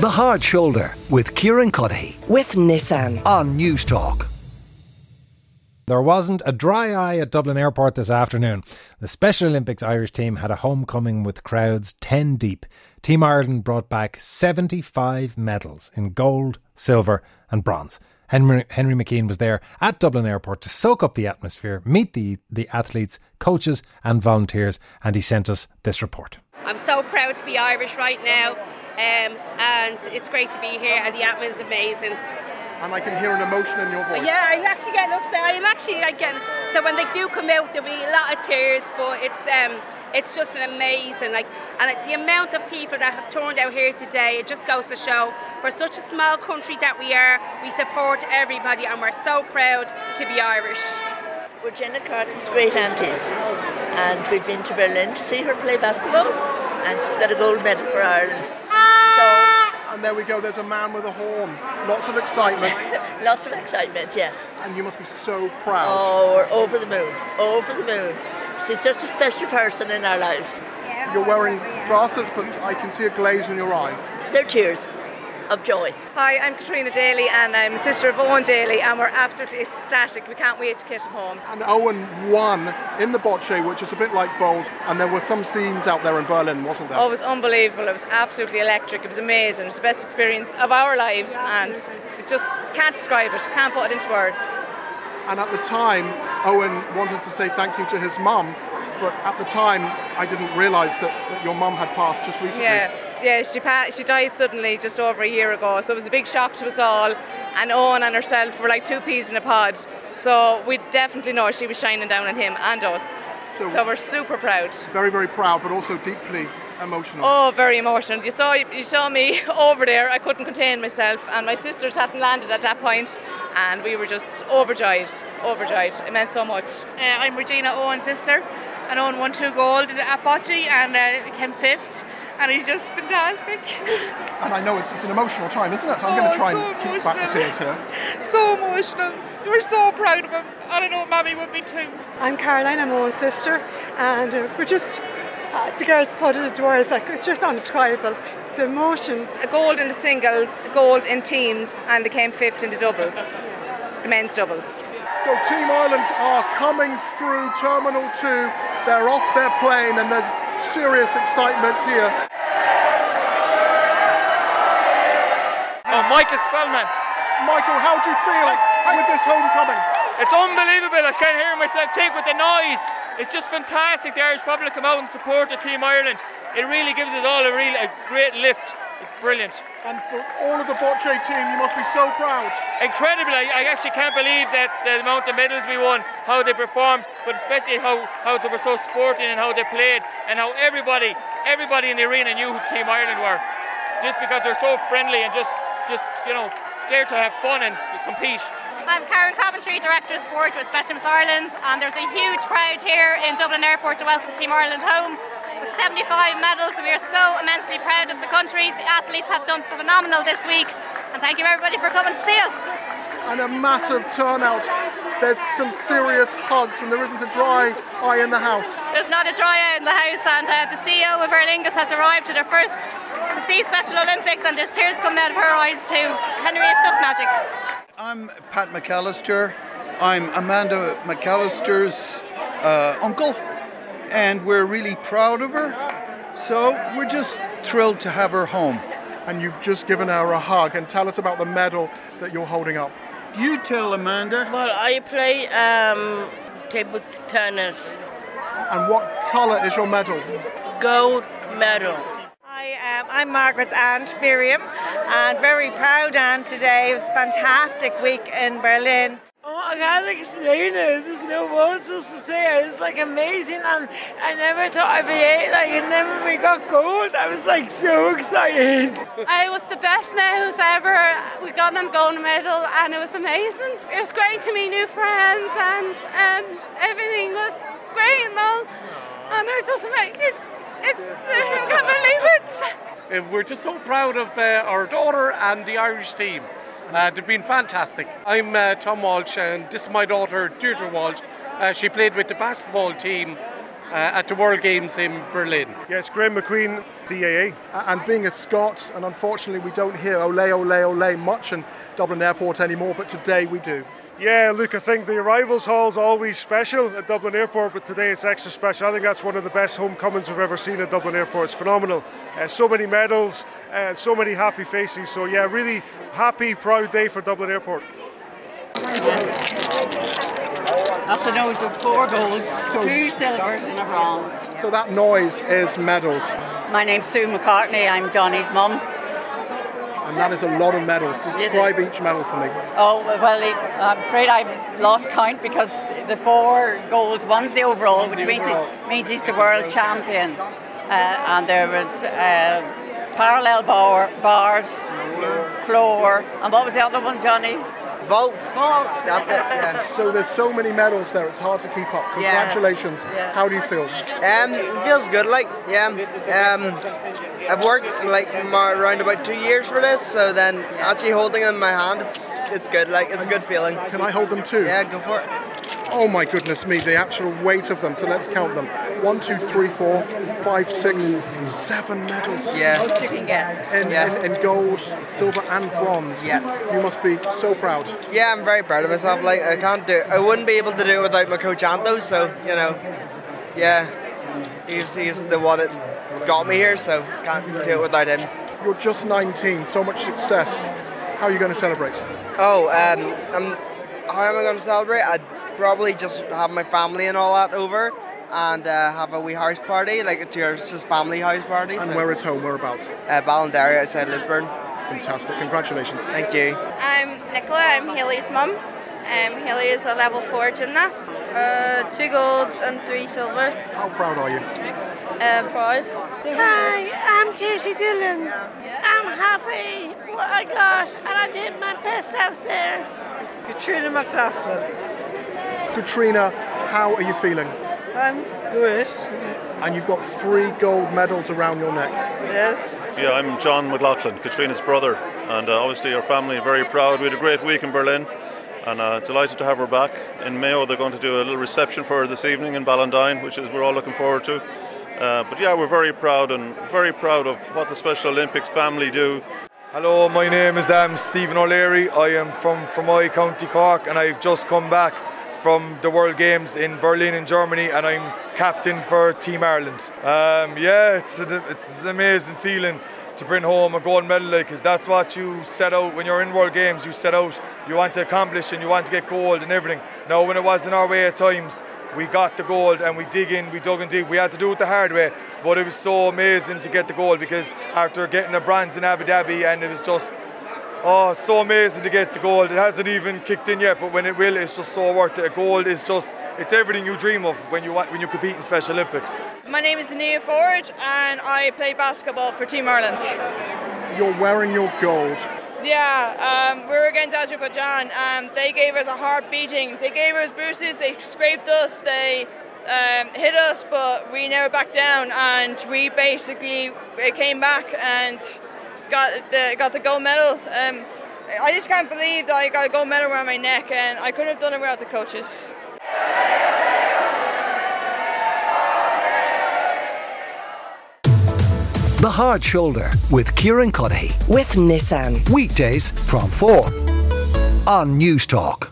The Hard Shoulder with Kieran Cuddihy with Nissan. on Newstalk. There wasn't a dry eye at Dublin Airport this afternoon. The Special Olympics Irish team had a homecoming with crowds 10 deep. Team Ireland brought back 75 medals in gold, silver, and bronze. Henry, Henry McKean was there at Dublin Airport to soak up the atmosphere, meet the, the athletes, coaches, and volunteers, and he sent us this report. I'm so proud to be Irish right now, um, and it's great to be here, and the atmosphere is amazing. and I can hear an emotion in your voice. Yeah, I'm actually getting upset. I'm actually like getting so when they do come out, there'll be a lot of tears, but it's um, it's just an amazing like, and the amount of people that have turned out here today, it just goes to show for such a small country that we are, we support everybody, and we're so proud to be Irish. We're Jenna Carter's great aunties, and we've been to Berlin to see her play basketball, and she's got a gold medal for Ireland. So, And there we go, there's a man with a horn. Lots of excitement, lots of excitement, yeah. and you must be so proud. Oh, we're over the moon, over the moon. She's just a special person in our lives. You're wearing glasses, but I can see a glaze in your eye. They're tears of joy. Hi, I'm Katrina Daly and I'm a sister of Owen Daly and we're absolutely ecstatic. We can't wait to get him home. And Owen won in the bocce, which is a bit like bowls, and there were some scenes out there in Berlin, wasn't there? Oh, it was unbelievable. It was absolutely electric. It was amazing. It was the best experience of our lives and it just can't describe it, can't put it into words. And at the time, Owen wanted to say thank you to his mum, but at the time, I didn't realise that, that your mum had passed just recently. Yeah, yeah. She pa- she died suddenly just over a year ago, so it was a big shock to us all. And Owen and herself were like two peas in a pod. So we definitely know she was shining down on him and us. So- So, we're super proud. Very, very proud, but also deeply emotional. Oh, very emotional. You saw you saw me over there. I couldn't contain myself, and my sisters hadn't landed at that point, and we were just overjoyed, overjoyed. It meant so much. Uh, I'm Regina Owen's sister, and Owen won two gold at Bocce and uh, came fifth, and he's just fantastic. And I know it's, it's an emotional time, isn't it? I'm going Oh, to try so and keep back the tears here. so emotional. We're so proud of him, and I know Mammy would be too. I'm Caroline, I'm Owen's sister, and uh, we're just, uh, the girls put it into words, like, it's just undescribable. The emotion, A gold in the singles, a gold in teams, and they came fifth in the doubles, the men's doubles. So Team Ireland are coming through Terminal 2. They're off their plane and there's serious excitement here. Oh, Michael Spellman. Michael, how do you feel with this homecoming? It's unbelievable. I can't hear myself think with the noise. It's just fantastic. The Irish public come out and support the Team Ireland. It really gives us all a real a great lift. It's brilliant. And for all of the bocce team, you must be so proud. Incredible. I, I actually can't believe that the amount of medals we won, how they performed, but especially how, how they were so sporting and how they played and how everybody everybody in the arena knew who Team Ireland were. Just because they're so friendly and just just you know dare to have fun and compete. I'm Karen Coventry, Director of Sport with Special Olympics Ireland, and there's a huge crowd here in Dublin Airport to welcome Team Ireland home with 75 medals. We are so immensely proud of the country. The athletes have done phenomenal this week, and thank you everybody for coming to see us. And a massive turnout. There's some serious hugs and there isn't a dry eye in the house. There's not a dry eye in the house, and uh, the CEO of Aer Lingus has arrived to their first to see Special Olympics, and there's tears coming out of her eyes too. Henry, it's just magic. I'm Pat McAllister. I'm Amanda McAllister's uh, uncle, and we're really proud of her. So we're just thrilled to have her home. And you've just given her a hug and tell us about the medal that you're holding up. You tell Amanda. Well, I play um, table tennis, And what colour is your medal? gold medal. Hi, um, I'm Margaret's aunt Miriam, and very proud aunt today. It was a fantastic week in Berlin. I can't explain it. There's no words just to say it. It's like amazing, and I never thought I'd be eight. Like, and then when we got gold, I was like so excited. It was the best news ever. We got a gold medal and it was amazing. It was great to meet new friends and um, everything was great and all. And it just make it's it's I can't believe it. We're just so proud of uh, our daughter and the Irish team. Uh, they've been fantastic. I'm uh, Tom Walsh, and this is my daughter, Deirdre Walsh. Uh, she played with the basketball team at the World Games in Berlin. Yes, Graham McQueen, DAA. And being a Scot, and unfortunately we don't hear ole, ole, ole much in Dublin Airport anymore, but today we do. Yeah, look, I think the arrivals hall is always special at Dublin Airport, but today it's extra special. I think that's one of the best homecomings we've ever seen at Dublin Airport. It's phenomenal. Uh, so many medals, uh, so many happy faces. So, yeah, really happy, proud day for Dublin Airport. That's a nose of four golds, two silvers, and a bronze. So that noise is medals, My name's Sue McCartney. I'm Johnny's mum. and that is a lot of medals. Describe each medal for me. Oh well, it, I'm afraid I've lost count because the four gold one's the overall, which means it means he's the world champion. Uh, and there was uh, parallel bar, bars, floor, and what was the other one, Johnny? Vault. Vault. That's it. Yeah. So there's so many medals there, it's hard to keep up. Yeah. Congratulations. Yeah. How do you feel? Um, it feels good. Like, yeah. Um, I've worked like my, around about two years for this, so then actually holding them in my hand, it's, it's good. Like, it's a good feeling. Can I hold them too? Yeah, go for it. Oh my goodness me, the actual weight of them. So let's count them. One, two, three, four, five, six, seven medals. Yeah. Most you can get. In, Yeah. in, in gold, silver, and bronze. Yeah. You must be so proud. Yeah, I'm very proud of myself. Like, I can't do. I wouldn't be able to do it without my coach Anto. So you know, yeah, he's he's the one that got me here. So can't do it without him. You're just 19, so much success. How are you going to celebrate? Oh, um, I'm, how am I going to celebrate? I'd probably just have my family and all that over and uh, have a wee house party, like a just family house party. And so. where is home? Whereabouts? Uh, Ballinderry outside Lisburn. Fantastic. Congratulations. Thank you. I'm Nicola, I'm Haley's mum. Um, Haley is a level 4 gymnast. Uh, two golds and three silver. How proud are you? Uh, proud. Hi, I'm Katie Dillon. I'm happy what I got, and I did my best out there. Katrina McLaughlin. Katrina, how are you feeling? I'm good. And you've got three gold medals around your neck. Yes. Yeah, I'm John McLaughlin, Katrina's brother, and uh, obviously your family are very proud. We had a great week in Berlin, and uh, delighted to have her back. In Mayo, they're going to do a little reception for her this evening in Ballindine, which is we're all looking forward to. Uh, but yeah, we're very proud and very proud of what the Special Olympics family do. Hello, my name is um, Stephen O'Leary. I am from Fermoy, County Cork, and I've just come back from the World Games in Berlin in Germany, and I'm captain for Team Ireland. Um, yeah, it's, a, it's an amazing feeling to bring home a gold medal, because that's what you set out when you're in World Games. You set out, you want to accomplish, and you want to get gold and everything. Now, when it wasn't our way at times, we got the gold and we dig in, we dug in deep. We had to do it the hard way, but it was so amazing to get the gold because after getting a bronze in Abu Dhabi, and it was just oh, so amazing to get the gold. It hasn't even kicked in yet, but when it will, it's just so worth it. A gold is just it's everything you dream of when you when you compete in Special Olympics. My name is Nia Ford and I play basketball for Team Ireland. You're wearing your gold. Yeah, um, we were against Azerbaijan and they gave us a hard beating. They gave us bruises, they scraped us, they um, hit us, but we never backed down and we basically came back and got the got the gold medal. Um, I just can't believe that I got a gold medal around my neck and I couldn't have done it without the coaches. The Hard Shoulder with Kieran Cuddihy. With Nissan. Weekdays from 4 on Newstalk.